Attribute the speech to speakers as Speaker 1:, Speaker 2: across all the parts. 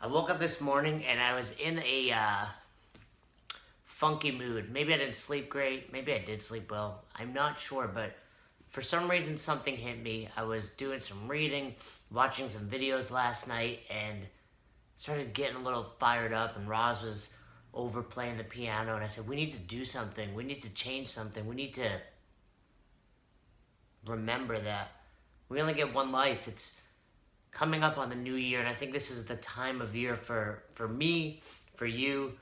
Speaker 1: I woke up this morning and I was in a uh, funky mood. Maybe I didn't sleep great. Maybe I did sleep well. I'm not sure, but for some reason something hit me. I was doing some reading, watching some videos last night, and started getting a little fired up. And Roz was over playing the piano, and I said, "We need to do something. We need to change something. We need to remember that we only get one life. It's coming up on the new year, and I think this is the time of year for for me, for you,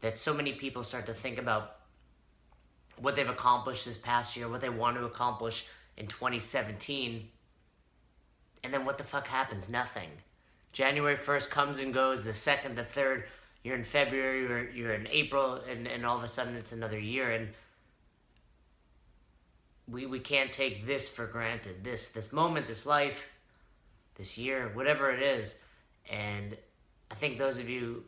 Speaker 1: that so many people start to think about what they've accomplished this past year, what they want to accomplish in 2017, and then what the fuck happens? Nothing. January 1st comes and goes, the 2nd, the 3rd, you're in February, you're, you're in April, and, and all of a sudden it's another year, and we, we can't take this for granted. This this moment, this life, this year, whatever it is. And I think those of you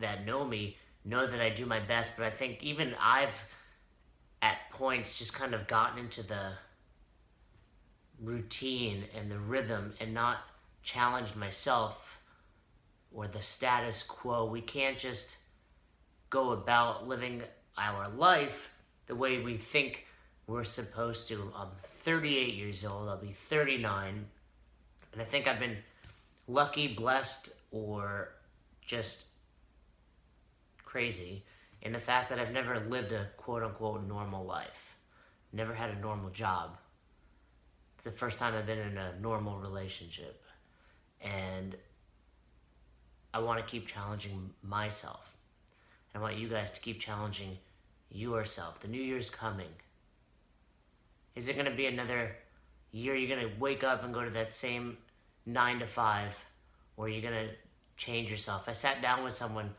Speaker 1: that know me know that I do my best, but I think even I've at points just kind of gotten into the routine and the rhythm and not challenged myself or the status quo. We can't just go about living our life the way we think we're supposed to. I'm 38 years old, I'll be 39 and I think I've been lucky, blessed, or just crazy in the fact that I've never lived a quote unquote normal life. Never had a normal job. It's the first time I've been in a normal relationship. And I want to keep challenging myself. I want you guys to keep challenging yourself. The new year's coming. Is it going to be another year you're going to wake up and go to that same nine to five, or you're gonna change yourself. I sat down with someone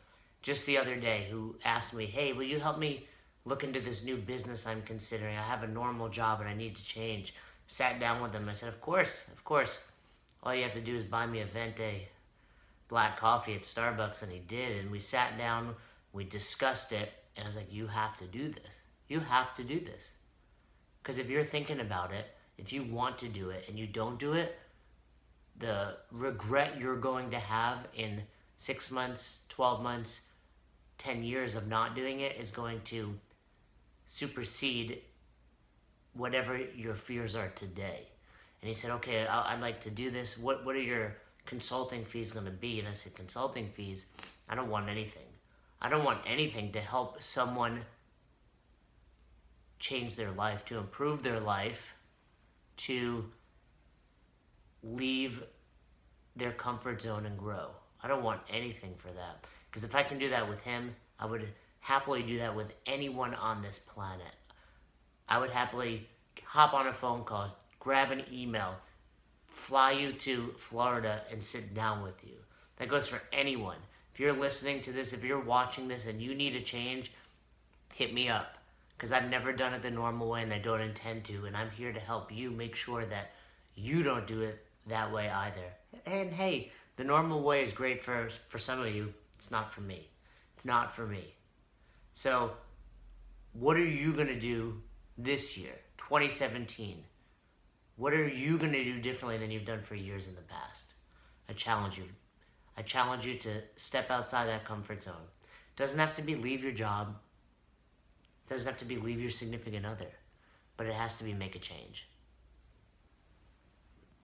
Speaker 1: just the other day who asked me, Hey, will you help me look into this new business I'm considering? I have a normal job and I need to change. Sat down with them. I said, Of course, of course. All you have to do is buy me a Venti black coffee at Starbucks. And he did. And we sat down, we discussed it, and I was like, You have to do this. You have to do this. Because if you're thinking about it, if you want to do it and you don't do it, the regret you're going to have in six months, 12 months, 10 years of not doing it is going to supersede whatever your fears are today. And he said, okay, I'd like to do this. What, what are your consulting fees going to be? And I said, consulting fees? I don't want anything. I don't want anything to help someone change their life, to improve their life, to leave their comfort zone and grow. I don't want anything for that. Because if I can do that with him, I would happily do that with anyone on this planet. I would happily hop on a phone call, grab an email, fly you to Florida and sit down with you. That goes for anyone. If you're listening to this, if you're watching this and you need a change, hit me up. Because I've never done it the normal way and I don't intend to. And I'm here to help you make sure that you don't do it that way either. And hey, the normal way is great for, for some of you. It's not for me. It's not for me. So, what are you going to do this year, 2017? What are you going to do differently than you've done for years in the past? I challenge you. I challenge you to step outside that comfort zone. Doesn't have to be leave your job. Doesn't have to be leave your significant other. But it has to be make a change.